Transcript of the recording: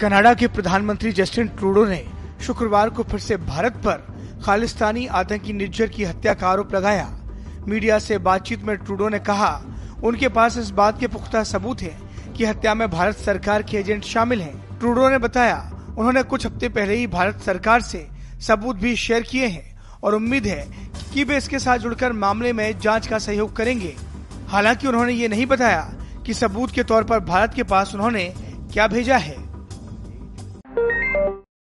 Canada के प्रधानमंत्री Justin Trudeau ने शुक्रवार को फिर से भारत पर खालिस्तानी आतंकी निज्जर की हत्या का आरोप लगाया। मीडिया से बातचीत में ट्रूडो ने कहा, उनके पास इस बात के पुख्ता सबूत है कि हत्या में भारत सरकार के एजेंट शामिल हैं। ट्रूडो ने बताया, उन्होंने कुछ हफ़्ते पहले ही भारत सरकार से सबूत भी शेयर किए हैं और उम्मीद है कि वे इसके साथ जुड़कर मामले में जाँच का सहयोग करेंगे। हालाँकि उन्होंने ये नहीं बताया कि सबूत के तौर पर भारत के पास उन्होंने क्या भेजा है।